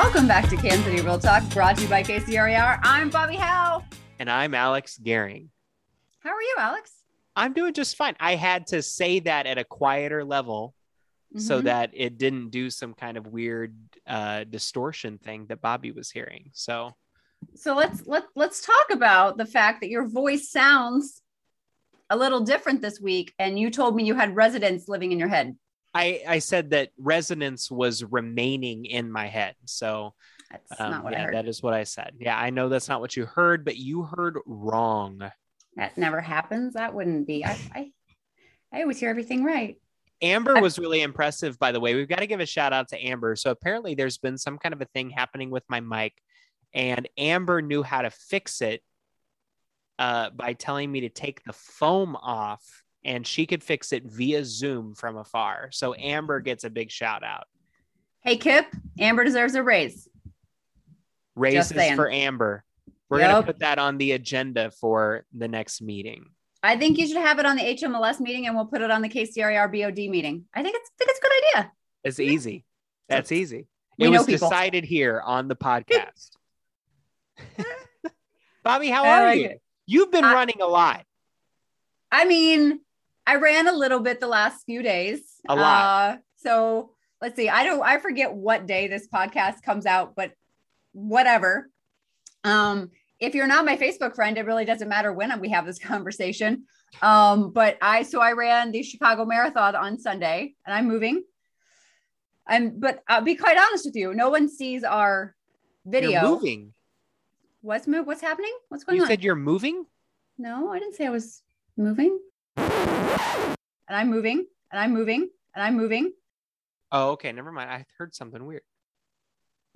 Welcome back to Kansas City Real Talk, brought to you by KCRAR. I'm Bobbi Howe. And I'm Alex Gehring. How are you, Alex? I'm doing just fine. I had to say that at a quieter level so Mhm. that it didn't do some kind of weird uh, distortion thing that Bobbi was hearing. So So let's let let's talk about the fact that your voice sounds a little different this week, and you told me you had residents living in your head. I, I said that resonance was remaining in my head. So That's um, not what I heard. that is what I said. Yeah, I know that's not what you heard, but you heard wrong. that never happens. That wouldn't be. I I, I always hear everything right. Amber was really impressive, by the way. We've got to give a shout out to Amber. So apparently, there's been some kind of a thing happening with my mic, and Amber knew how to fix it uh, by telling me to take the foam off, and she could fix it via Zoom from afar. So Amber gets a big shout out. Hey, Kip, Amber deserves a raise. Raises for Amber. We're gonna put that on the agenda for the next meeting. I think you should have it on the HMLS meeting, and we'll put it on the KCRAR BOD meeting. I think it's I think it's a good idea. It's easy. That's easy. We it was people. decided here on the podcast. Bobbi, how are you? You've been I- running a lot. I mean, I ran a little bit the last few days. A lot. Uh, so let's see. I don't. I forget what day this podcast comes out, but whatever. Um, if you're not my Facebook friend, it really doesn't matter when we have this conversation. Um, but I so I ran the Chicago Marathon on Sunday, and I'm moving. I'm, but I'll be quite honest with you. No one sees our video. You're moving. What's move? What's happening? What's going You on? You said you're moving? No, I didn't say I was moving. And I'm moving, and I'm moving, and I'm moving. Oh, okay. Never mind. I heard something weird.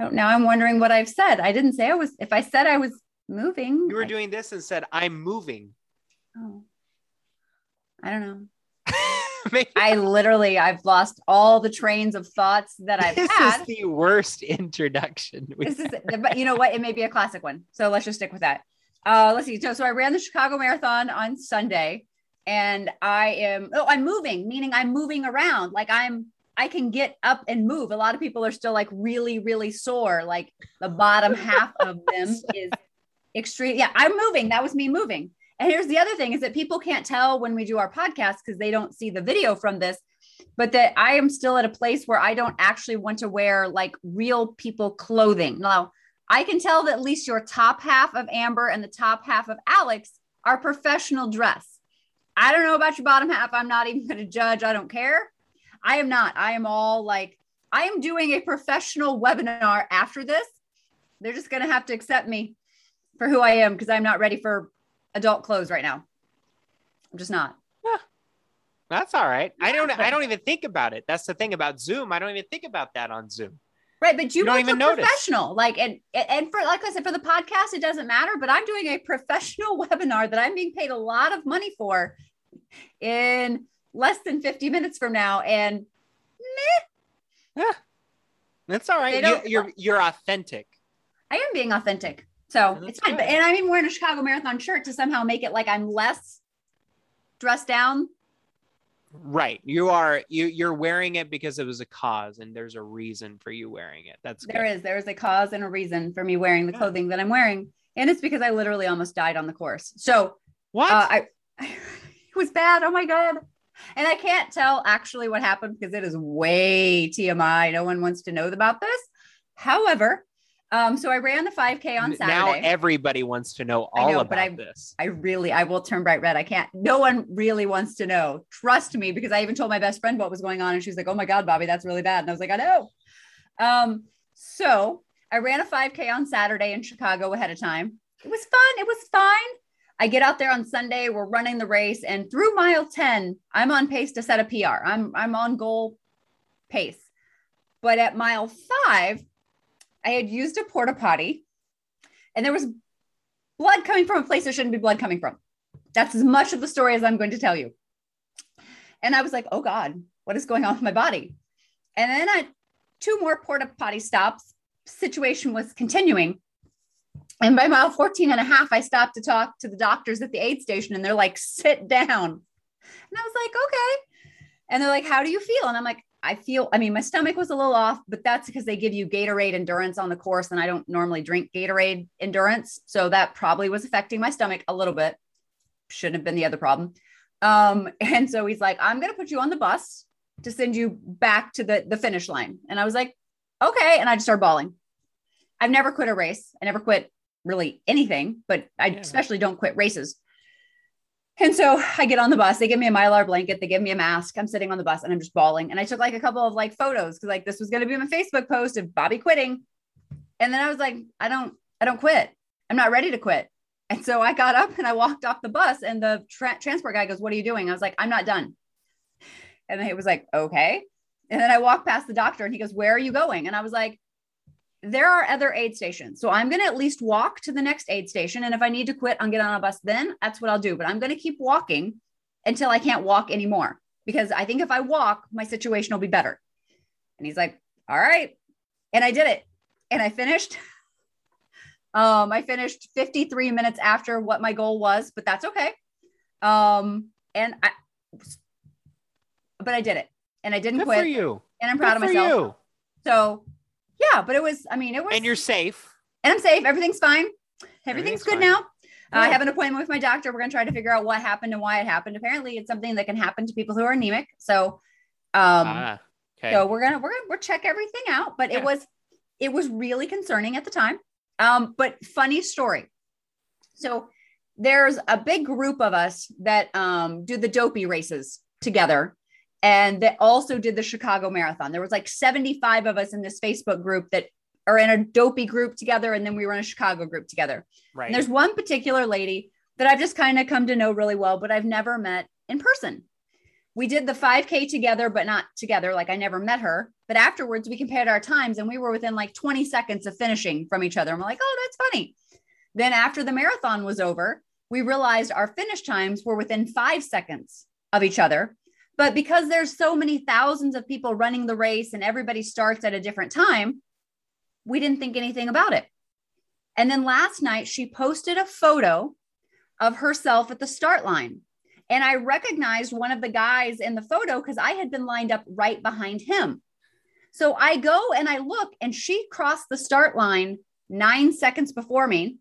Oh, now I'm wondering what I've said. I didn't say I was. If I said I was moving, You were I- doing this and said, I'm moving. Oh, I don't know. I literally, I've lost all the trains of thoughts that I've this had. is the worst introduction. this is, but you know what? It may be a classic one. So let's just stick with that. Uh, let's see. So, so I ran the Chicago Marathon on Sunday, and I am. Oh, I'm moving, meaning I'm moving around. Like I'm. I can get up and move. A lot of people are still like really, really sore. Like the bottom half of them is extreme. Yeah, I'm moving. That was me moving. And here's the other thing is that people can't tell when we do our podcast because they don't see the video from this, but that I am still at a place where I don't actually want to wear like real people clothing. Now, I can tell that at least your top half of Amber and the top half of Alex are professional dress. I don't know about your bottom half. I'm not even going to judge. I don't care. I am not. I am all like, I am doing a professional webinar after this. They're just going to have to accept me for who I am because I'm not ready for adult clothes right now. I'm just not. Yeah. That's all right. I don't I don't even think about it. That's the thing about Zoom. I don't even think about that on Zoom. Right, but you, You don't even notice. professional. Like, and and for like I said, for the podcast, it doesn't matter. But I'm doing a professional webinar that I'm being paid a lot of money for in less than 50 minutes from now, and That's all right. You, you're you're authentic. I am being authentic. So That's it's fine. good. But and I'm even wearing a Chicago Marathon shirt to somehow make it like I'm less dressed down. Right. You are you you're wearing it because it was a cause and there's a reason for you wearing it. That's There is. There good. is there is a cause and a reason for me wearing the Yeah. clothing that I'm wearing, and it's because I literally almost died on the course. So What? Uh, I, it was bad. Oh my god! And I can't tell actually what happened because it is way TMI. No one wants to know about this. However, um, so I ran the 5K on Saturday. now everybody wants to know I all know, about but I- this. I really, I will turn bright red. I can't. No one really wants to know. Trust me, because I even told my best friend what was going on, and she was like, "Oh my god, Bobbi, that's really bad." And I was like, "I know." Um, so I ran a 5K on Saturday in Chicago ahead of time. It was fun. It was fine. I get out there on Sunday. We're running the race, and through mile 10, I'm on pace to set a PR. I'm I'm on goal pace. But at mile five, I had used a porta potty, and there was blood coming from a place there shouldn't be blood coming from. That's as much of the story as I'm going to tell you. And I was like, oh God, what is going on with my body? And then I two more porta potty stops. Situation was continuing. And by mile 14 and a half, I stopped to talk to the doctors at the aid station, and they're like, sit down. And I was like, okay. And they're like, how do you feel? And I'm like, I feel, I mean, my stomach was a little off, but that's because they give you Gatorade endurance on the course. And I don't normally drink Gatorade endurance. So that probably was affecting my stomach a little bit. Shouldn't have been the other problem. Um, and so he's like, I'm going to put you on the bus to send you back to the, the finish line. And I was like, okay. And I just started bawling. I've never quit a race. I never quit really anything, but I yeah. especially don't quit races. And so I get on the bus. They give me a mylar blanket. They give me a mask. I'm sitting on the bus and I'm just bawling. And I took like a couple of like photos because like this was going to be my Facebook post of Bobbi quitting. And then I was like, I don't, I don't quit. I'm not ready to quit. And so I got up and I walked off the bus. And the tra- transport guy goes, "What are you doing?" I was like, "I'm not done." And he was like, "Okay." And then I walked past the doctor and he goes, "Where are you going?" And I was like, there are other aid stations. So I'm going to at least walk to the next aid station. And if I need to quit and get on a bus, then that's what I'll do. But I'm going to keep walking until I can't walk anymore because I think if I walk, my situation will be better. And he's like, all right. And I did it. And I finished. Um, I finished 53 minutes after what my goal was, but that's okay. Um, and I, but I did it and I didn't Good quit. For you. And I'm proud Good of myself. You. So yeah, but it was, I mean, it was. And you're safe. And I'm safe. Everything's fine. Everything's, Everything's good fine. now. Uh, I have an appointment with my doctor. We're going to try to figure out what happened and why it happened. Apparently, it's something that can happen to people who are anemic. So, um, ah, okay. so we're gonna we're gonna we'll check everything out. But yeah. it was it was really concerning at the time. Um, but funny story. So there's a big group of us that um, do the dopey races together and that also did the Chicago Marathon. There was like 75 of us in this Facebook group that are in a dopey group together, and then we were in a Chicago group together. Right. And there's one particular lady that I've just kind of come to know really well, but I've never met in person. We did the 5K together, but not together. Like I never met her. But afterwards, we compared our times and we were within like 20 seconds of finishing from each other. And we're like, oh, that's funny. Then after the marathon was over, we realized our finish times were within five seconds of each other. But because there's so many thousands of people running the race and everybody starts at a different time, we didn't think anything about it. And then last night, she posted a photo of herself at the start line. And I recognized one of the guys in the photo because I had been lined up right behind him. So I go and I look, and she crossed the start line nine seconds before me.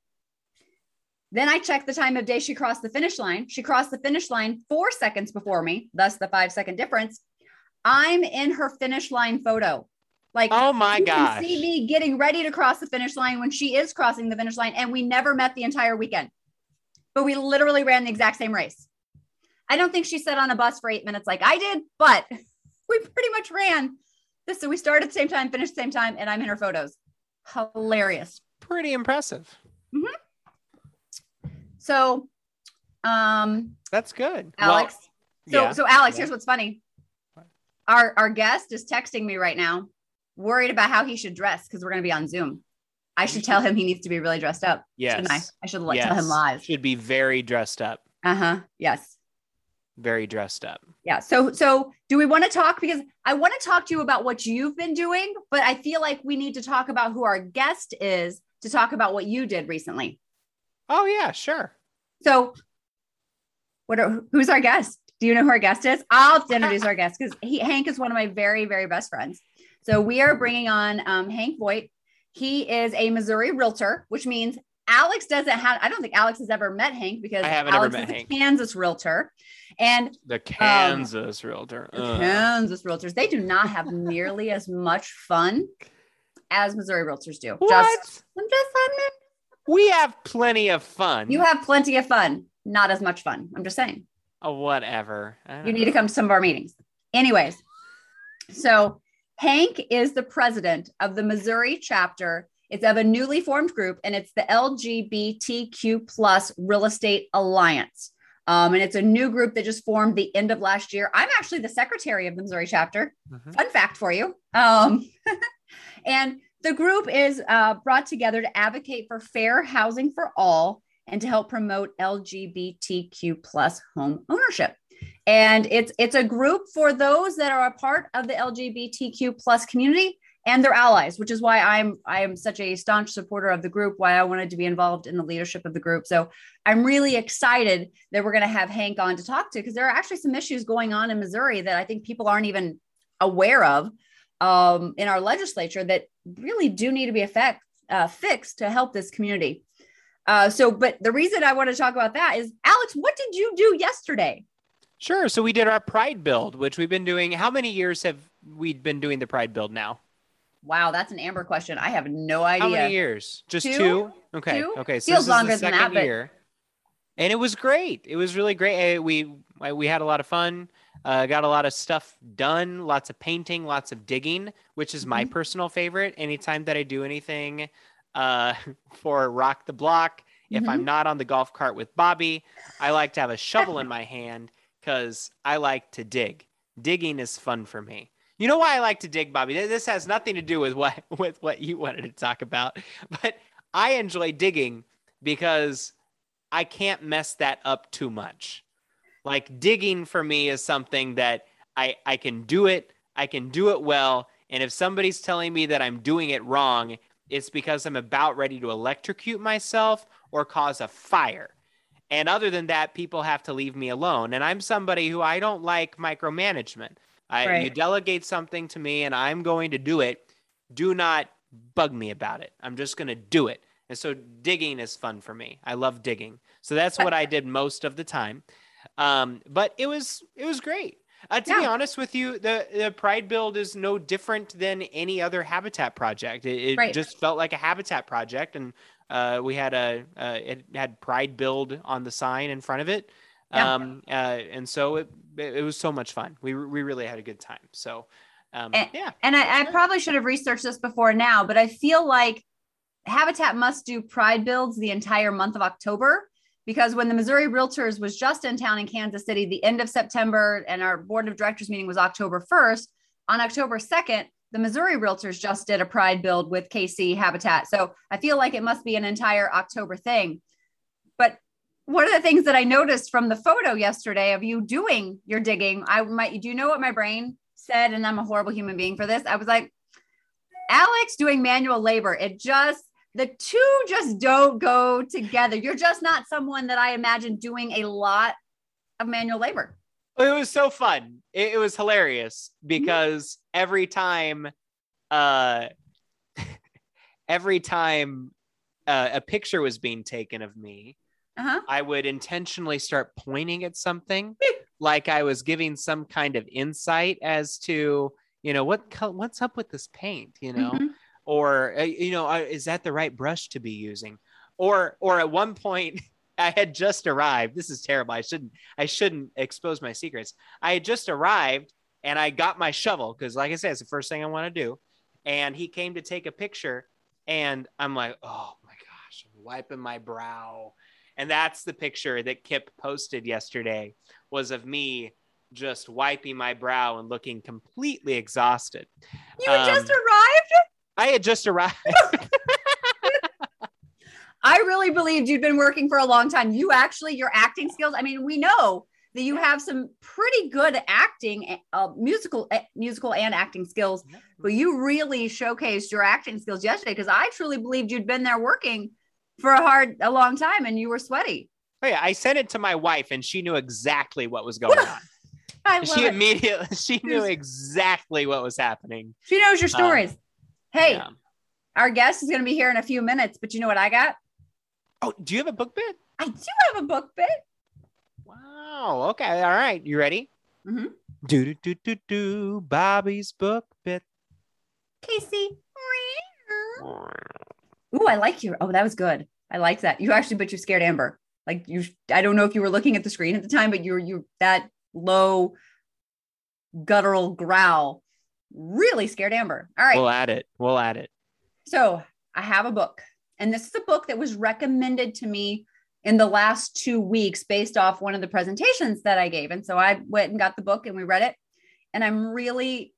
Then I checked the time of day she crossed the finish line. She crossed the finish line four seconds before me, thus the five second difference. I'm in her finish line photo. Like, oh my god, see me getting ready to cross the finish line when she is crossing the finish line, and we never met the entire weekend, but we literally ran the exact same race. I don't think she sat on a bus for eight minutes like I did, but we pretty much ran this. So we started at the same time, finished the same time, and I'm in her photos. Hilarious. Pretty impressive. Mm-hmm. So, um, that's good, Alex. Well, so, yeah. so Alex, yeah. here's what's funny. Our our guest is texting me right now, worried about how he should dress because we're going to be on Zoom. I should tell him he needs to be really dressed up. Yes, I? I? should yes. tell him live. Should be very dressed up. Uh huh. Yes. Very dressed up. Yeah. So so do we want to talk because I want to talk to you about what you've been doing, but I feel like we need to talk about who our guest is to talk about what you did recently. Oh yeah, sure. So, what are who's our guest? Do you know who our guest is? I'll introduce our guest because Hank is one of my very very best friends. So we are bringing on um, Hank Vogt. He is a Missouri realtor, which means Alex doesn't have. I don't think Alex has ever met Hank because Alex is Hank. a Kansas realtor, and the Kansas um, realtor, the Kansas realtors. They do not have nearly as much fun as Missouri realtors do. What? Just, I'm just, I'm we have plenty of fun. You have plenty of fun. Not as much fun. I'm just saying. Oh, whatever. You need to come to some of our meetings. Anyways, so Hank is the president of the Missouri chapter. It's of a newly formed group, and it's the LGBTQ plus Real Estate Alliance. Um, and it's a new group that just formed the end of last year. I'm actually the secretary of the Missouri chapter. Mm-hmm. Fun fact for you. Um, and the group is uh, brought together to advocate for fair housing for all and to help promote LGBTQ plus home ownership. And it's it's a group for those that are a part of the LGBTQ plus community and their allies, which is why I'm I am such a staunch supporter of the group, why I wanted to be involved in the leadership of the group. So I'm really excited that we're going to have Hank on to talk to because there are actually some issues going on in Missouri that I think people aren't even aware of um, in our legislature that really do need to be effect, uh, fixed to help this community. Uh, so, but the reason I want to talk about that is, Alex, what did you do yesterday? Sure. So we did our Pride build, which we've been doing. How many years have we been doing the Pride build now? Wow, that's an Amber question. I have no idea. How many years? Just two? Two? Okay. Two? Okay. So Feels this longer is the than second that, but- year. And it was great. It was really great. Uh, We we had a lot of fun. Uh, got a lot of stuff done. Lots of painting. Lots of digging, which is my Mhm. personal favorite. Anytime that I do anything uh, for Rock the Block, if Mm-hmm. I'm not on the golf cart with Bobbi, I like to have a shovel in my hand because I like to dig. Digging is fun for me. You know why I like to dig, Bobbi? This has nothing to do with what with what you wanted to talk about, but I enjoy digging because I can't mess that up too much. Like digging for me is something that I I can do it, I can do it well, and if somebody's telling me that I'm doing it wrong, it's because I'm about ready to electrocute myself or cause a fire. And other than that, people have to leave me alone. And I'm somebody who I don't like micromanagement. I, You delegate something to me and I'm going to do it. Do not bug me about it. I'm just going to do it. And so digging is fun for me. I love digging. So that's what I did most of the time. Um, but it was it was great. Uh, to be honest with you, the, the Pride build is no different than any other habitat project. It, it Right. just felt like a habitat project, and uh, we had a uh, it had Pride build on the sign in front of it. Yeah. Um, uh, and so it, it it was so much fun. We we really had a good time. So um, And- yeah, And I, I probably should have researched this before now, but I feel like Habitat must do pride builds the entire month of October because when the Missouri Realtors was just in town in Kansas City, the end of September, and our board of directors meeting was October 1st. On October 2nd, the Missouri Realtors just did a pride build with KC Habitat. So I feel like it must be an entire October thing. But one of the things that I noticed from the photo yesterday of you doing your digging, I might, do you know what my brain said? And I'm a horrible human being for this. I was like, Alex doing manual labor. It just, the two just don't go together. You're just not someone that I imagine doing a lot of manual labor. it was so fun. It, it was hilarious because every time, uh, every time uh, a picture was being taken of me, Uh-huh. I would intentionally start pointing at something, like I was giving some kind of insight as to, you know, what co- what's up with this paint, you know, Mhm. Or uh, you know, is that the right brush to be using? Or or at one point, I had just arrived. This is terrible. I shouldn't I shouldn't expose my secrets. I had just arrived and I got my shovel because, like I said, it's the first thing I want to do. And he came to take a picture, and I'm like, oh my gosh, I'm wiping my brow. And that's the picture that Kip posted yesterday was of me just wiping my brow and looking completely exhausted. You had just Um, arrived. I had just arrived. I really believed you'd been working for a long time. You actually, your acting skills. I mean, we know that you have some pretty good acting, uh, musical, uh, musical and acting skills. But you really showcased your acting skills yesterday because I truly believed you'd been there working for a hard, a long time, and you were sweaty. Oh yeah, I sent it to my wife, and she knew exactly what was going on. I love she it. immediately she knew exactly what was happening. She knows your stories. Hey, Yeah. our guest is going to be here in a few minutes, but you know what I got? Oh, do you have a book bit? I do have a book bit. Wow. Okay. All right. You ready? Mhm. Do do do do do. Bobbi's book bit. Casey. Ooh, I like your. Oh, that was good. I liked that. You actually, but you scared Amber. Like you, I don't know if you were looking at the screen at the time, but you were you that low guttural growl really scared Amber. All right. We'll add it. We'll add it. So I have a book, and this is a book that was recommended to me in the last two weeks based off one of the presentations that I gave. And so I went and got the book and we read it. And I'm really,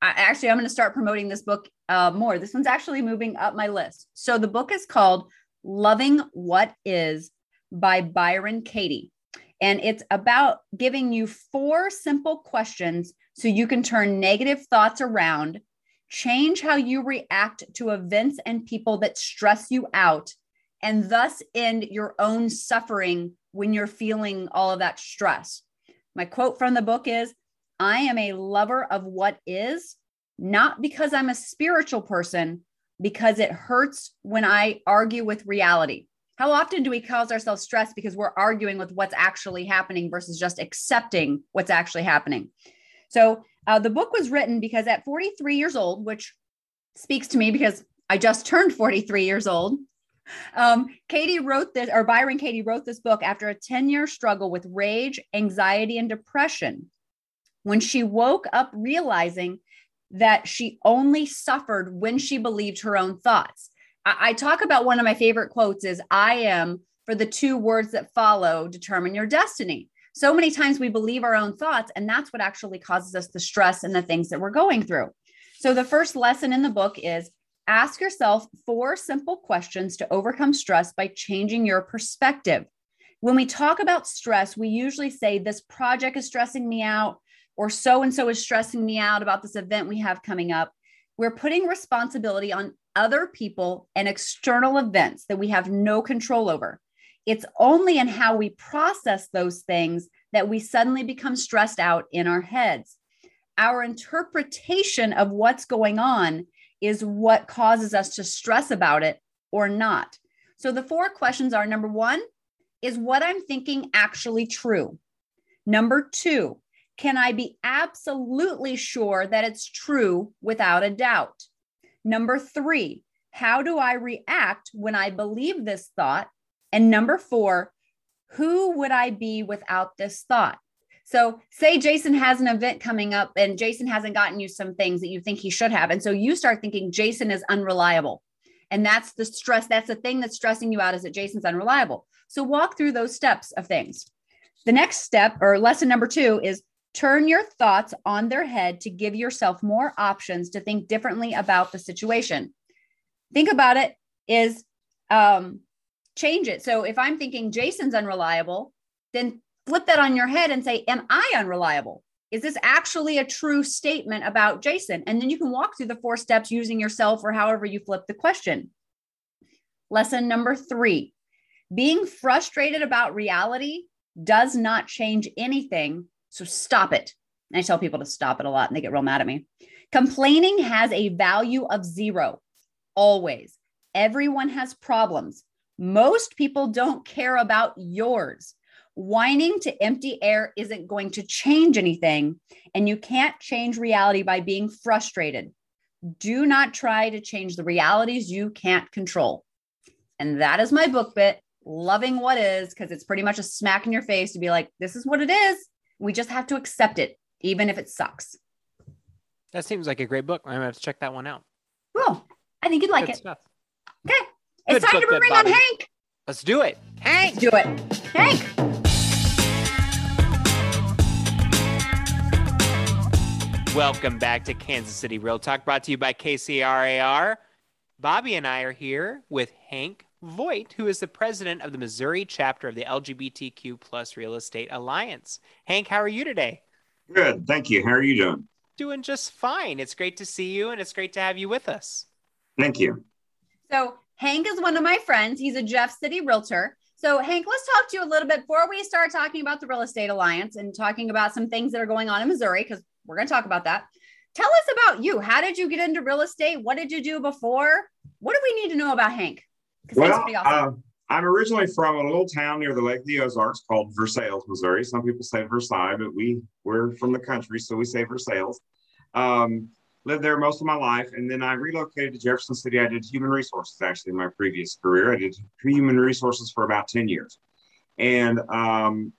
I, actually, I'm going to start promoting this book uh, more. This one's actually moving up my list. So the book is called Loving What Is by Byron Katie. And it's about giving you four simple questions so you can turn negative thoughts around change how you react to events and people that stress you out, and thus end your own suffering when you're feeling all of that stress. My quote from the book is I am a lover of what is, not because I'm a spiritual person, because it hurts when I argue with reality. How often do we cause ourselves stress because we're arguing with what's actually happening versus just accepting what's actually happening? So, uh, the book was written because at 43 years old, which speaks to me because I just turned 43 years old. Um, Katie wrote this, or Byron Katie wrote this book after a 10 year struggle with rage, anxiety, and depression. When she woke up realizing that she only suffered when she believed her own thoughts. I, I talk about one of my favorite quotes is I am for the two words that follow determine your destiny. So many times we believe our own thoughts, and that's what actually causes us the stress and the things that we're going through. So, the first lesson in the book is ask yourself four simple questions to overcome stress by changing your perspective. When we talk about stress, we usually say, This project is stressing me out or so and so is stressing me out about this event we have coming up. We're putting responsibility on other people and external events that we have no control over. It's only in how we process those things that we suddenly become stressed out in our heads. Our interpretation of what's going on is what causes us to stress about it or not. So the four questions are number one, is what I'm thinking actually true? Number two, can I be absolutely sure that it's true without a doubt? Number three, how do I react when I believe this thought? And number four, who would I be without this thought? So, say Jason has an event coming up and Jason hasn't gotten you some things that you think he should have. And so you start thinking Jason is unreliable. And that's the stress. That's the thing that's stressing you out is that Jason's unreliable. So, walk through those steps of things. The next step or lesson number two is Turn your thoughts on their head to give yourself more options to think differently about the situation. Think about it is um, change it. So if I'm thinking Jason's unreliable, then flip that on your head and say, Am I unreliable? Is this actually a true statement about Jason? And then you can walk through the four steps using yourself or however you flip the question. Lesson number three being frustrated about reality does not change anything so stop it. And I tell people to stop it a lot and they get real mad at me. Complaining has a value of zero, always. Everyone has problems. Most people don't care about yours. Whining to empty air isn't going to change anything, and you can't change reality by being frustrated. Do not try to change the realities you can't control. And that is my book bit, loving what is, because it's pretty much a smack in your face to be like, this is what it is. We just have to accept it, even if it sucks. That seems like a great book. I'm gonna have to check that one out. Cool. I think you'd like Good it. Stuff. Okay. It's Good time to bring on Hank. Let's do it. Hank. Let's do it. Hank. Welcome back to Kansas City Real Talk, brought to you by KCRAR. Bobbi and I are here with Hank Vogt, who is the president of the Missouri chapter of the LGBTQ plus Real Estate Alliance. Hank, how are you today? Good, thank you. How are you doing? Doing just fine. It's great to see you, and it's great to have you with us. Thank you. So Hank is one of my friends. He's a Jeff City realtor. So Hank, let's talk to you a little bit before we start talking about the Real Estate Alliance and talking about some things that are going on in Missouri, because we're going to talk about that. Tell us about you. How did you get into real estate? What did you do before? What do we need to know about Hank? Well, awesome. uh, I'm originally from a little town near the Lake of the Ozarks called Versailles, Missouri. Some people say Versailles, but we we're from the country, so we say Versailles. Um, lived there most of my life, and then I relocated to Jefferson City. I did human resources actually in my previous career. I did human resources for about ten years, and um,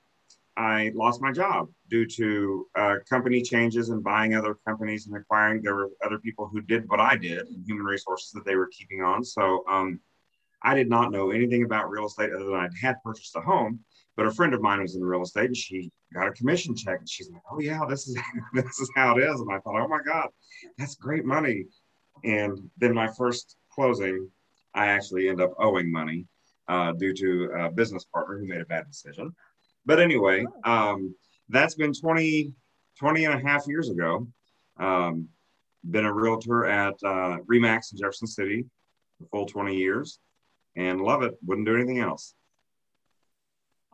I lost my job due to uh, company changes and buying other companies and acquiring. There were other people who did what I did in human resources that they were keeping on. So um, I did not know anything about real estate other than I had purchased a home. But a friend of mine was in real estate and she got a commission check and she's like, "Oh yeah, this is this is how it is." And I thought, "Oh my god, that's great money." And then my first closing, I actually end up owing money uh, due to a business partner who made a bad decision. But anyway, oh. um, that's been 20, 20 and a half years ago. Um, been a realtor at uh, Remax in Jefferson City for full 20 years and love it. Wouldn't do anything else.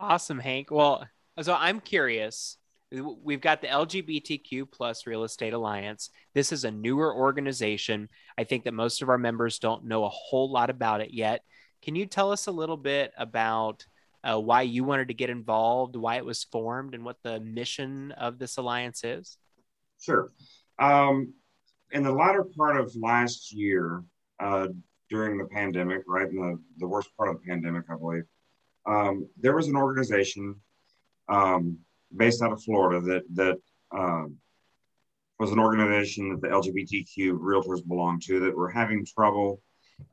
Awesome, Hank. Well, so I'm curious. we've got the LGBTQ plus Real Estate Alliance. This is a newer organization. I think that most of our members don't know a whole lot about it yet. Can you tell us a little bit about uh, why you wanted to get involved, why it was formed, and what the mission of this alliance is? Sure. Um, in the latter part of last year, uh, during the pandemic, right in the, the worst part of the pandemic, I believe, um, there was an organization um, based out of Florida that that um, was an organization that the LGBTQ realtors belonged to that were having trouble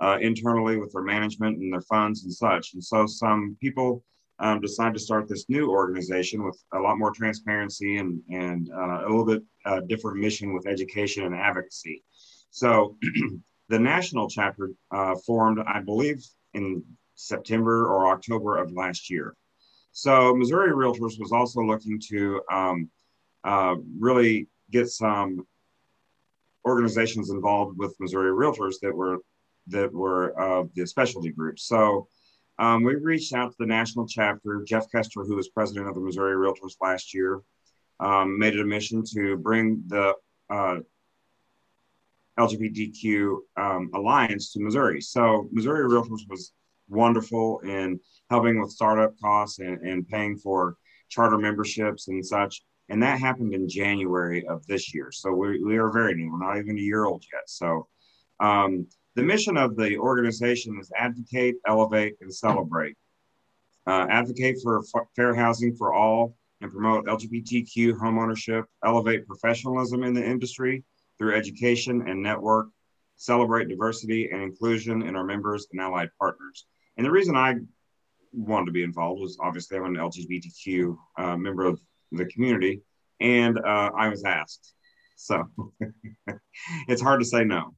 uh, internally with their management and their funds and such. And so some people um, decided to start this new organization with a lot more transparency and and uh, a little bit uh, different mission with education and advocacy. So the national chapter uh, formed, I believe, in September or October of last year. So Missouri Realtors was also looking to um, uh, really get some organizations involved with Missouri Realtors that were that were uh, the specialty groups. So um, we reached out to the national chapter. Jeff Kester, who was president of the Missouri Realtors last year, um, made it a mission to bring the uh, LGBTQ um, alliance to Missouri. So Missouri Realtors was wonderful in helping with startup costs and, and paying for charter memberships and such. And that happened in January of this year. So we, we are very new. We're not even a year old yet. So um, the mission of the organization is advocate, elevate, and celebrate. Uh, advocate for f- fair housing for all and promote LGBTQ homeownership, elevate professionalism in the industry through education and network, celebrate diversity and inclusion in our members and allied partners. And the reason I wanted to be involved was obviously I'm an LGBTQ uh, member of the community, and uh, I was asked. So it's hard to say no.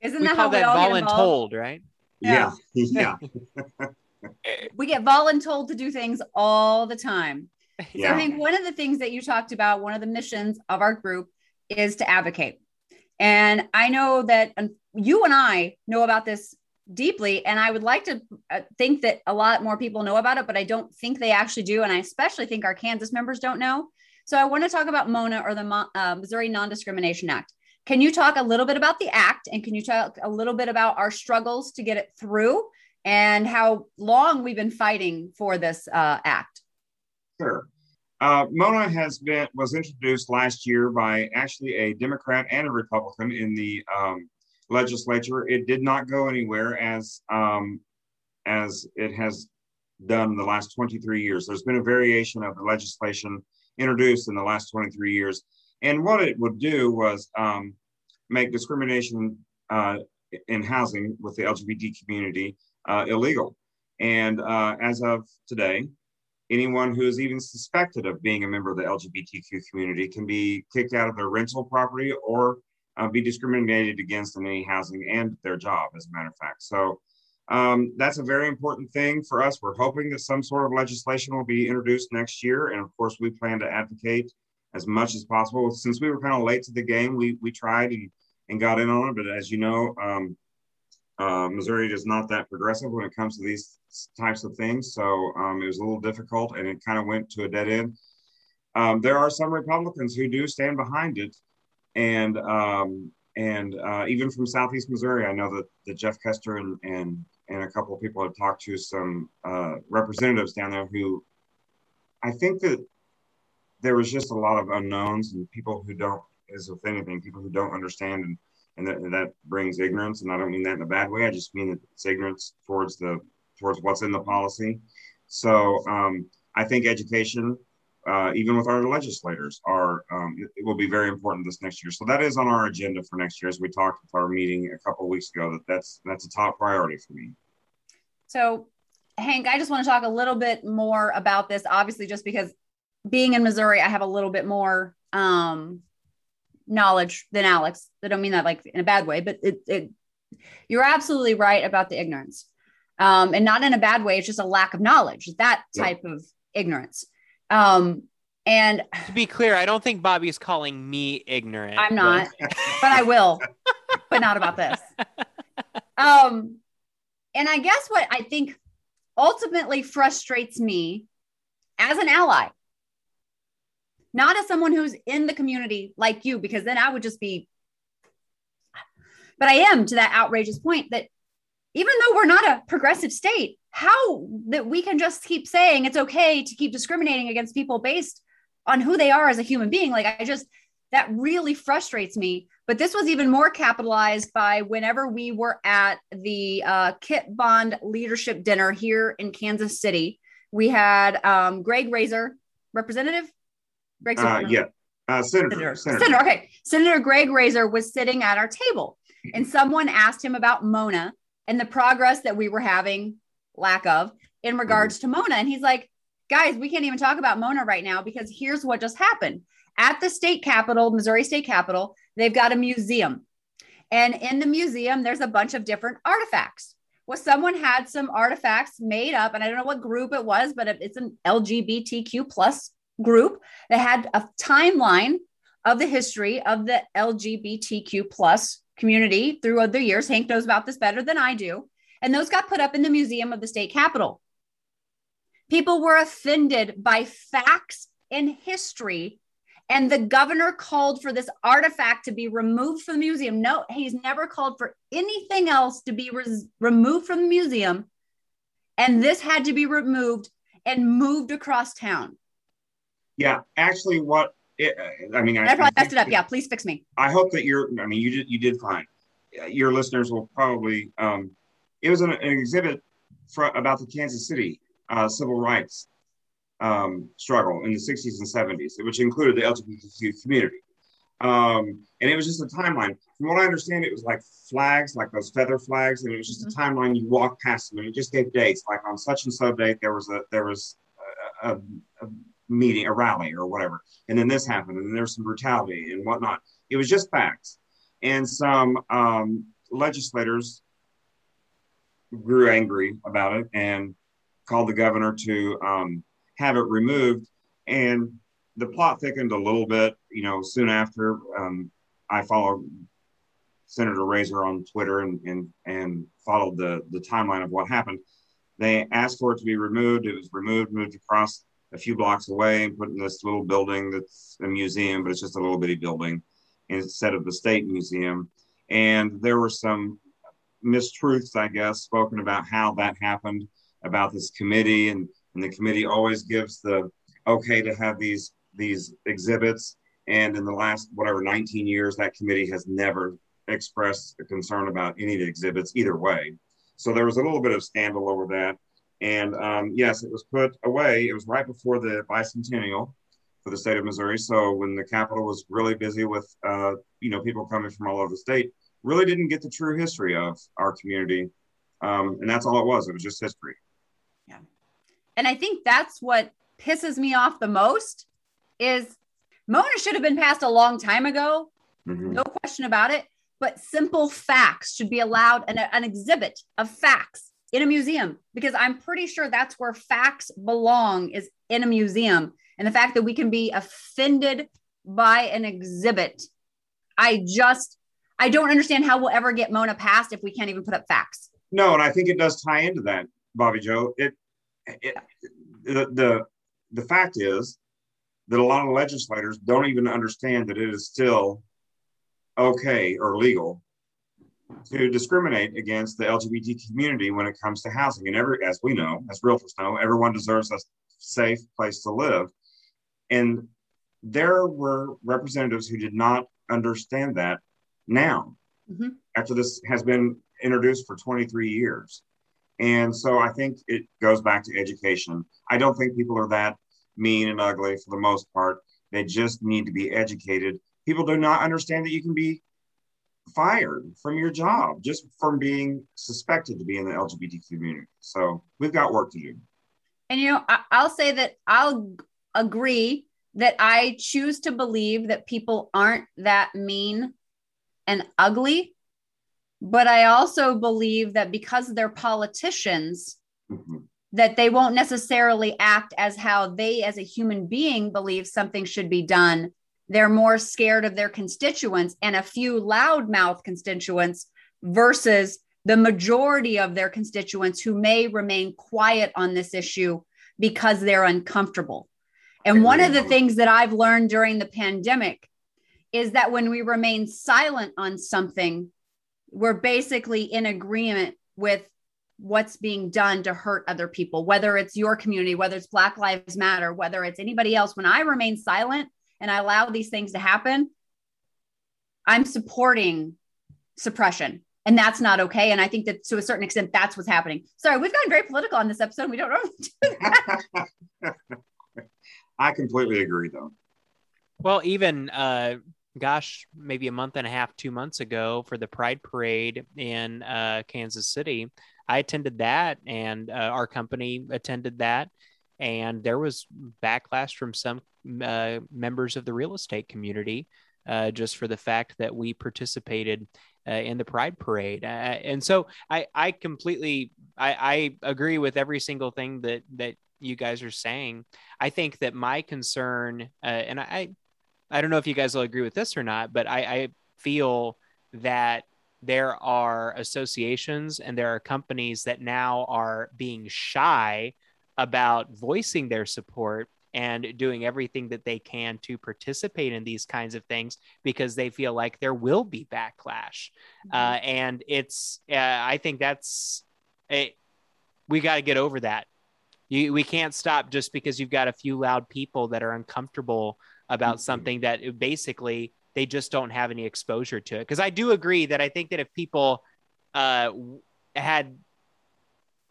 Isn't we that call how we that all get involved? voluntold, right? Yeah, yeah, We get voluntold to do things all the time. Yeah. So I think one of the things that you talked about, one of the missions of our group is to advocate. And I know that you and I know about this deeply. And I would like to uh, think that a lot more people know about it, but I don't think they actually do. And I especially think our Kansas members don't know. So I want to talk about MONA or the uh, Missouri Non Discrimination Act. Can you talk a little bit about the act and can you talk a little bit about our struggles to get it through and how long we've been fighting for this uh, act? Sure. Uh, Mona has been was introduced last year by actually a Democrat and a Republican in the um, legislature. It did not go anywhere as um, as it has done in the last 23 years. There's been a variation of the legislation introduced in the last 23 years, and what it would do was um, make discrimination uh, in housing with the LGBT community uh, illegal. And uh, as of today, anyone who is even suspected of being a member of the LGBTQ community can be kicked out of their rental property or uh, be discriminated against in any housing and their job, as a matter of fact. So um, that's a very important thing for us. We're hoping that some sort of legislation will be introduced next year. And of course, we plan to advocate as much as possible. Since we were kind of late to the game, we, we tried and, and got in on it. But as you know, um, uh, Missouri is not that progressive when it comes to these types of things. So um, it was a little difficult and it kind of went to a dead end. Um, there are some Republicans who do stand behind it. And um, and uh, even from Southeast Missouri, I know that, that Jeff Kester and, and, and a couple of people have talked to some uh, representatives down there who I think that there was just a lot of unknowns and people who don't, as with anything, people who don't understand and and that, and that brings ignorance. And I don't mean that in a bad way. I just mean that it's ignorance towards the towards what's in the policy. So um, I think education, uh, even with our legislators, are um, it, it, will be very important this next year. So that is on our agenda for next year, as we talked at our meeting a couple of weeks ago. That that's that's a top priority for me. So, Hank, I just want to talk a little bit more about this. Obviously, just because being in Missouri, I have a little bit more um, knowledge than Alex. I don't mean that like in a bad way, but it, it you're absolutely right about the ignorance. Um, and not in a bad way, it's just a lack of knowledge, that type yeah. of ignorance. Um, and to be clear, I don't think Bobbi's calling me ignorant. I'm not, but, but I will, but not about this. Um, and I guess what I think ultimately frustrates me as an ally not as someone who's in the community like you, because then I would just be, but I am to that outrageous point that even though we're not a progressive state, how that we can just keep saying it's okay to keep discriminating against people based on who they are as a human being. Like, I just, that really frustrates me. But this was even more capitalized by whenever we were at the uh, Kit Bond leadership dinner here in Kansas City. We had um, Greg Razer, Representative Greg. Uh, yeah, uh, Senator, Senator. Senator. Senator. Okay, Senator Greg Razer was sitting at our table, and someone asked him about Mona and the progress that we were having, lack of, in regards mm-hmm. to Mona, and he's like, "Guys, we can't even talk about Mona right now because here's what just happened." At the state capitol, Missouri State Capitol, they've got a museum. And in the museum, there's a bunch of different artifacts. Well, someone had some artifacts made up, and I don't know what group it was, but it's an LGBTQ plus group that had a timeline of the history of the LGBTQ plus community through the years. Hank knows about this better than I do. And those got put up in the museum of the state capitol. People were offended by facts in history and the governor called for this artifact to be removed from the museum. No, he's never called for anything else to be res- removed from the museum. And this had to be removed and moved across town. Yeah, actually, what it, I mean, I, I probably messed it up. Yeah, please fix me. I hope that you're. I mean, you did. You did fine. Your listeners will probably. Um, it was an, an exhibit for, about the Kansas City uh, civil rights um, struggle in the 60s and 70s, which included the LGBTQ community. Um, and it was just a timeline. From what I understand, it was like flags, like those feather flags, and it was just mm-hmm. a timeline. You walk past them, and it just gave dates. Like on such and so date, there was a there was a, a, a meeting, a rally, or whatever, and then this happened, and then there's some brutality and whatnot. It was just facts, and some um, legislators grew angry about it and called the governor to um, have it removed. And the plot thickened a little bit, you know, soon after um, I followed Senator Razer on Twitter and, and, and followed the, the timeline of what happened. They asked for it to be removed. It was removed, moved across a few blocks away and put in this little building that's a museum, but it's just a little bitty building instead of the state museum. And there were some mistruths, I guess, spoken about how that happened, about this committee and and the committee always gives the okay to have these these exhibits. And in the last whatever 19 years, that committee has never expressed a concern about any of the exhibits either way. So there was a little bit of scandal over that. And um, yes, it was put away. It was right before the bicentennial for the state of Missouri. So when the Capitol was really busy with, uh, you know, people coming from all over the state, really didn't get the true history of our community. Um, and that's all it was. It was just history. Yeah. And I think that's what pisses me off the most is Mona should have been passed a long time ago. Mm-hmm. No question about it. But simple facts should be allowed an, an exhibit of facts in a museum because I'm pretty sure that's where facts belong is in a museum. And the fact that we can be offended by an exhibit, I just I don't understand how we'll ever get Mona passed if we can't even put up facts. No, and I think it does tie into that, Bobbi Joe. It it, the, the the fact is that a lot of legislators don't even understand that it is still okay or legal to discriminate against the LGBT community when it comes to housing. And every, as we know, as realtors know, everyone deserves a safe place to live. And there were representatives who did not understand that now, mm-hmm. after this has been introduced for 23 years. And so I think it goes back to education. I don't think people are that mean and ugly for the most part. They just need to be educated. People do not understand that you can be fired from your job just from being suspected to be in the LGBT community. So we've got work to do. And you know, I'll say that I'll agree that I choose to believe that people aren't that mean and ugly but I also believe that because they're politicians, mm-hmm. that they won't necessarily act as how they, as a human being, believe something should be done. They're more scared of their constituents and a few loudmouth constituents versus the majority of their constituents who may remain quiet on this issue because they're uncomfortable. And one of the things that I've learned during the pandemic is that when we remain silent on something, we're basically in agreement with what's being done to hurt other people, whether it's your community, whether it's Black Lives Matter, whether it's anybody else. When I remain silent and I allow these things to happen, I'm supporting suppression. And that's not okay. And I think that to a certain extent, that's what's happening. Sorry, we've gotten very political on this episode. We don't normally do that. I completely agree, though. Well, even uh, gosh, maybe a month and a half, two months ago for the Pride Parade in uh, Kansas City. I attended that, and uh, our company attended that, and there was backlash from some uh, members of the real estate community uh, just for the fact that we participated uh, in the Pride Parade. Uh, and so I, I completely, I, I agree with every single thing that that you guys are saying. I think that my concern, and I, I don't know if you guys will agree with this or not, but I, I feel that there are associations and there are companies that now are being shy about voicing their support and doing everything that they can to participate in these kinds of things because they feel like there will be backlash. Mm-hmm. Uh, and it's, uh, I think that's, a, we got to get over that. You, we can't stop just because you've got a few loud people that are uncomfortable about mm-hmm. something that basically they just don't have any exposure to it. Because I do agree that I think that if people uh, had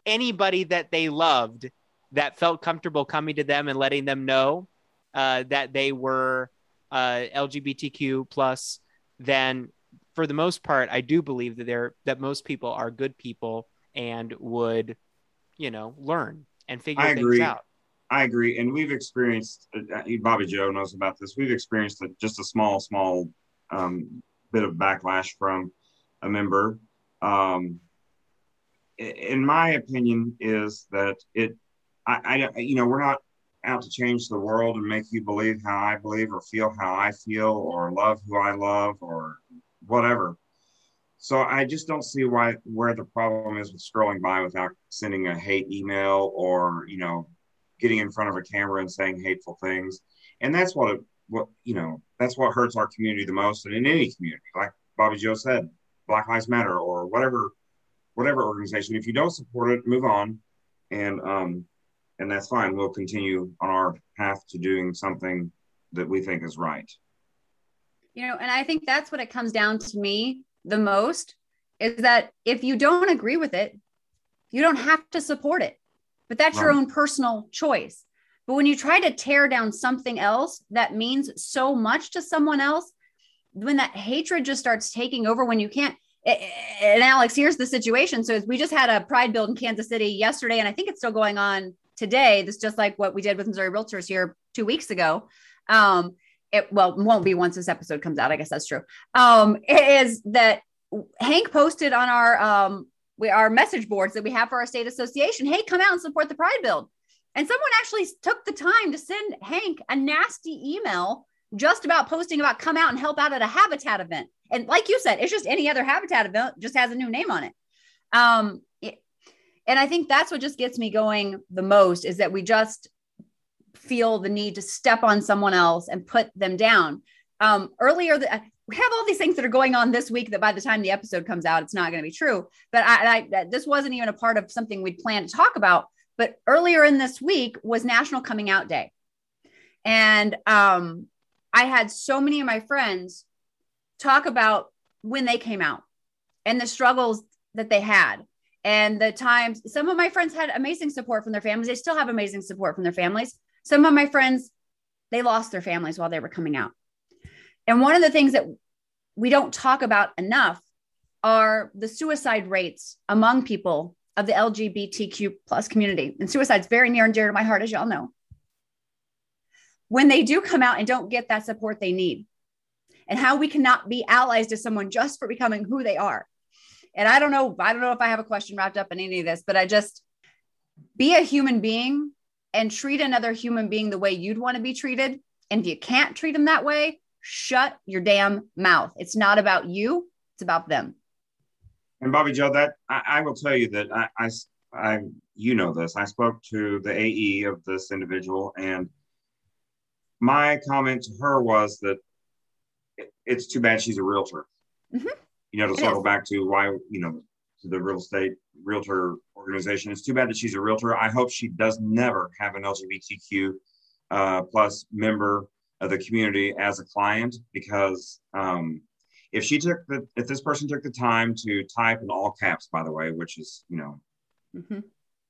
anybody that they loved that felt comfortable coming to them and letting them know uh, that they were uh, LGBTQ plus, then for the most part, I do believe that they're that most people are good people and would, you know, learn and figure I things agree. out. I agree, and we've experienced. Uh, Bobbi Joe knows about this. We've experienced a, just a small, small um, bit of backlash from a member. Um, in my opinion, is that it. I, I, you know, we're not out to change the world and make you believe how I believe or feel how I feel or love who I love or whatever. So I just don't see why where the problem is with scrolling by without sending a hate email or you know getting in front of a camera and saying hateful things. And that's what, it, what, you know, that's what hurts our community the most. And in any community, like Bobbi Joe said, Black Lives Matter or whatever, whatever organization, if you don't support it, move on. And, um, and that's fine. We'll continue on our path to doing something that we think is right. You know, and I think that's what it comes down to me the most is that if you don't agree with it, you don't have to support it but that's right. your own personal choice. But when you try to tear down something else that means so much to someone else, when that hatred just starts taking over, when you can't, and Alex, here's the situation. So we just had a pride build in Kansas City yesterday, and I think it's still going on today. This just like what we did with Missouri Realtors here two weeks ago. Um, it well won't be once this episode comes out. I guess that's true. Um, is that Hank posted on our um we our message boards that we have for our state association. Hey, come out and support the Pride Build. And someone actually took the time to send Hank a nasty email just about posting about come out and help out at a habitat event. And like you said, it's just any other habitat event, just has a new name on it. Um, it, and I think that's what just gets me going the most is that we just feel the need to step on someone else and put them down. Um, earlier, the, we have all these things that are going on this week that by the time the episode comes out, it's not going to be true. But I, I, this wasn't even a part of something we'd planned to talk about. But earlier in this week was National Coming Out Day. And um, I had so many of my friends talk about when they came out and the struggles that they had and the times some of my friends had amazing support from their families. They still have amazing support from their families. Some of my friends, they lost their families while they were coming out. And one of the things that we don't talk about enough are the suicide rates among people of the LGBTQ plus community. And suicide is very near and dear to my heart, as y'all know. When they do come out and don't get that support they need, and how we cannot be allies to someone just for becoming who they are. And I don't know, I don't know if I have a question wrapped up in any of this, but I just be a human being and treat another human being the way you'd want to be treated. And if you can't treat them that way, shut your damn mouth. It's not about you, it's about them. And Bobbi Joe, that I, I will tell you that I, I, I, you know this. I spoke to the AE of this individual, and my comment to her was that it, it's too bad she's a realtor. Mhm. You know, to circle back to why, you know, to the real estate realtor organization. It's too bad that she's a realtor. I hope she does never have an LGBTQ uh, plus member of the community as a client because um, if she took the if this person took the time to type in all caps, by the way, which is you know Mhm.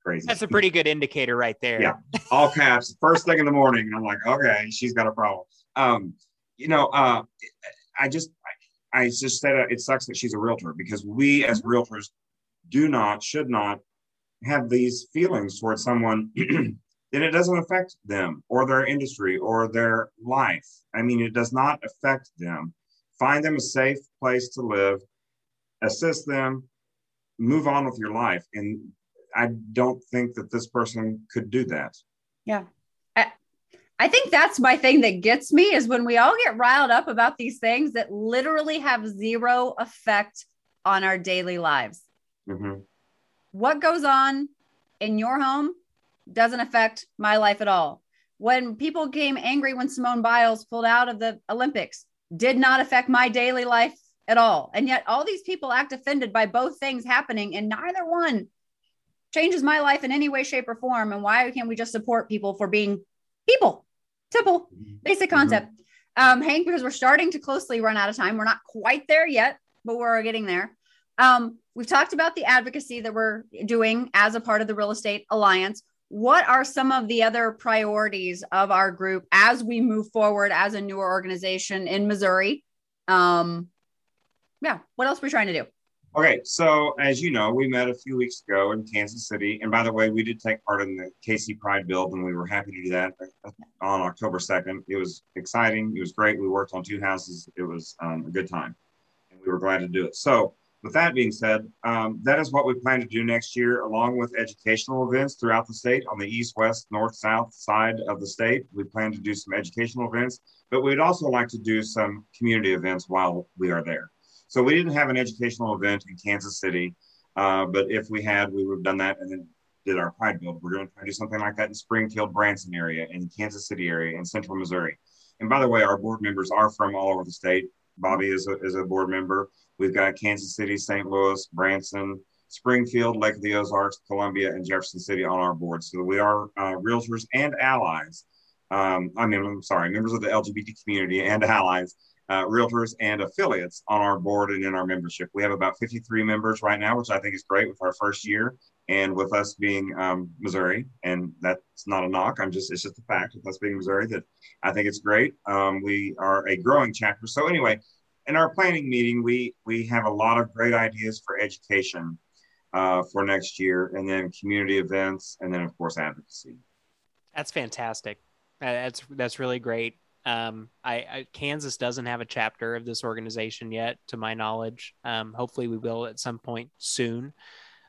crazy. That's a pretty good indicator right there. Yeah. all caps first thing in the morning. I'm like, okay, she's got a problem. Um, you know, uh, I just, I, I just said it sucks that she's a realtor because we as realtors do not, should not have these feelings towards someone. Then it doesn't affect them or their industry or their life. I mean, it does not affect them. Find them a safe place to live, assist them, move on with your life. And I don't think that this person could do that. Yeah. I, I think that's my thing that gets me is when we all get riled up about these things that literally have zero effect on our daily lives. Mhm. What goes on in your home doesn't affect my life at all. When people came angry when Simone Biles pulled out of the Olympics, did not affect my daily life at all. And yet all these people act offended by both things happening, and neither one changes my life in any way, shape, or form. And why can't we just support people for being people? Simple, basic concept. Um, Hank, because we're starting to closely run out of time. We're not quite there yet, but we're getting there. Um, we've talked about the advocacy that we're doing as a part of the Real Estate Alliance. What are some of the other priorities of our group as we move forward as a newer organization in Missouri? Um, yeah, what else are we trying to do? Okay, so as you know, we met a few weeks ago in Kansas City. And by the way, we did take part in the KC Pride build, and we were happy to do that on October 2nd. It was exciting. It was great. We worked on two houses. It was um, a good time, and we were glad to do it. So, with that being said, um, that is what we plan to do next year, along with educational events throughout the state on the east, west, north, south side of the state. We plan to do some educational events, but we'd also like to do some community events while we are there. So we didn't have an educational event in Kansas City, uh, but if we had, we would have done that and then did our Pride Build. We're going to try to do something like that in Springfield, Branson area, in Kansas City area, in Central Missouri. And by the way, our board members are from all over the state. Bobbi is a, is a board member. We've got Kansas City, St. Louis, Branson, Springfield, Lake of the Ozarks, Columbia, and Jefferson City on our board. So we are uh, realtors and allies. Um, I mean, I'm sorry, members of the LGBT community and allies uh, realtors and affiliates on our board and in our membership. We have about 53 members right now, which I think is great with our first year. And with us being um, Missouri, and that's not a knock. I'm just, it's just a fact with us being Missouri that I think it's great. Um, we are a growing chapter. So anyway, in our planning meeting, we, we have a lot of great ideas for education uh, for next year and then community events and then of course advocacy. That's fantastic. Uh, That's that's really great. Um, I, I Kansas doesn't have a chapter of this organization yet, to my knowledge. Um, hopefully, we will at some point soon.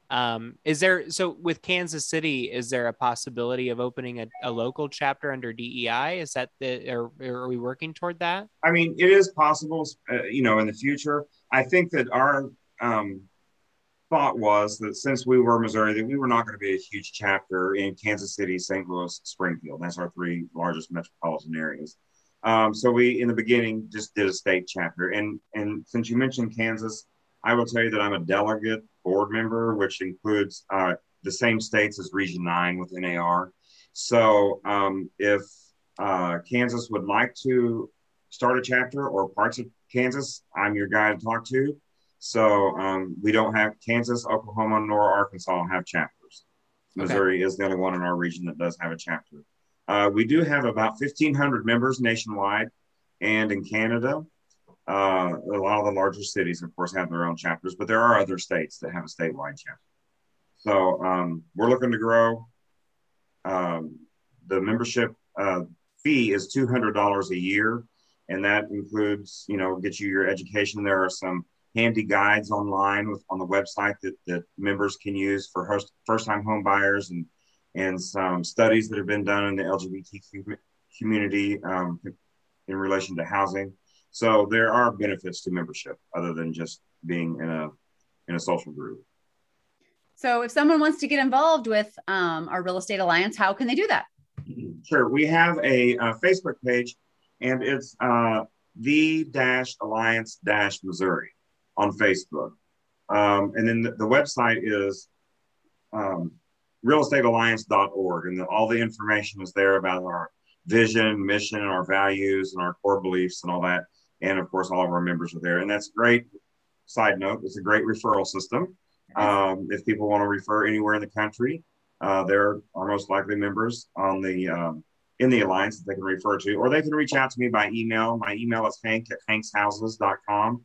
Um, is there so with Kansas City? Is there a possibility of opening a, a local chapter under DEI? Is that the are, are we working toward that? I mean, it is possible, uh, you know, in the future. I think that our um, thought was that since we were Missouri, that we were not going to be a huge chapter in Kansas City, St. Louis, Springfield. That's our three largest metropolitan areas. Um, so we, in the beginning, just did a state chapter. And and since you mentioned Kansas, I will tell you that I'm a delegate board member, which includes uh, the same states as Region Nine with NAR. So um, if uh, Kansas would like to start a chapter or parts of Kansas, I'm your guy to talk to. So um, we don't have Kansas, Oklahoma, nor Arkansas have chapters. Okay. Missouri is the only one in our region that does have a chapter. Uh, we do have about 1,500 members nationwide and in Canada. Uh, a lot of the larger cities, of course, have their own chapters, but there are other states that have a statewide chapter. So um, we're looking to grow. Um, the membership uh, fee is $200 a year, and that includes, you know, get you your education. There are some handy guides online with on the website that, that members can use for host, first-time home buyers and and some studies that have been done in the LGBTQ community um, in relation to housing. So there are benefits to membership other than just being in a in a social group. So if someone wants to get involved with um, our Real Estate Alliance, how can they do that? sure. We have a, a Facebook page, and it's uh, the dash alliance dash Missouri on Facebook. Um, and then the, the website is um, realestatealliance.org, and the, all the information is there about our vision, mission, our values, and our core beliefs, and all that. And of course, all of our members are there. And that's great. Side note: it's a great referral system. Um, if people want to refer anywhere in the country, uh, there are most likely members on the um, in the alliance that they can refer to, or they can reach out to me by email. My email is hank at hankshouses.com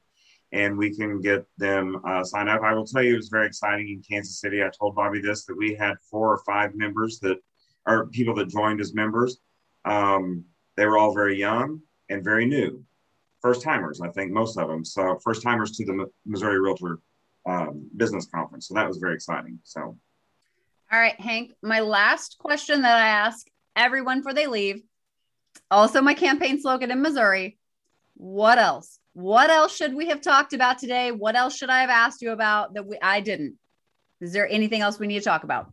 and we can get them uh, signed up. I will tell you, it was very exciting in Kansas City. I told Bobbi this that we had four or five members that are people that joined as members. Um, they were all very young and very new, first timers, I think most of them. So, first timers to the Missouri Realtor um, Business Conference. So, that was very exciting. So, all right, Hank, my last question that I ask everyone before they leave, also my campaign slogan in Missouri. What else? What else should we have talked about today? What else should I have asked you about that we, I didn't? Is there anything else we need to talk about?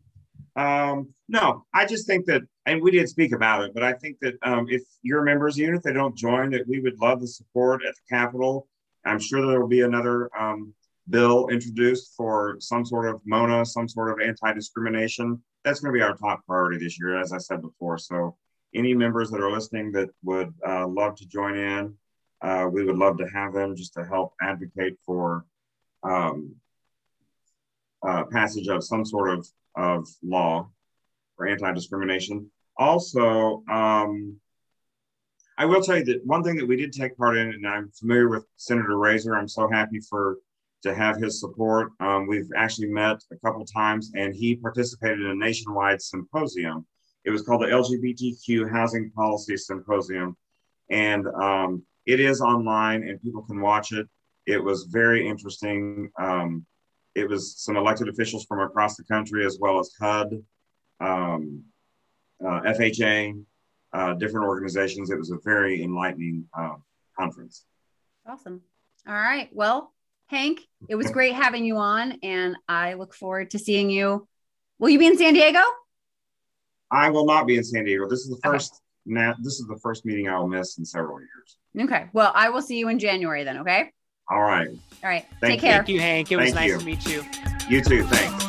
Um, no, I just think that, and we did speak about it, but I think that um, if you're members, even if they don't join, that we would love the support at the Capitol. I'm sure there will be another um, bill introduced for some sort of MONA, some sort of anti-discrimination. That's going to be our top priority this year, as I said before. So, any members that are listening that would uh, love to join in, uh, we would love to have them just to help advocate for um, uh, passage of some sort of, of law for anti-discrimination. Also, um, I will tell you that one thing that we did take part in, and I'm familiar with Senator Razer. I'm so happy for to have his support. Um, we've actually met a couple times, and he participated in a nationwide symposium. It was called the LGBTQ Housing Policy Symposium, and um, it is online and people can watch it. It was very interesting. Um, it was some elected officials from across the country, as well as HUD, um, uh, FHA, uh, different organizations. It was a very enlightening uh, conference. Awesome. All right. Well, Hank, it was great having you on, and I look forward to seeing you. Will you be in San Diego? I will not be in San Diego. This is the first. Okay. Now, this is the first meeting I will miss in several years. Okay. Well, I will see you in January then. Okay. All right. All right. Thank Take you. care. Thank you, Hank. It was Thank nice you. to meet you. You too. Thanks.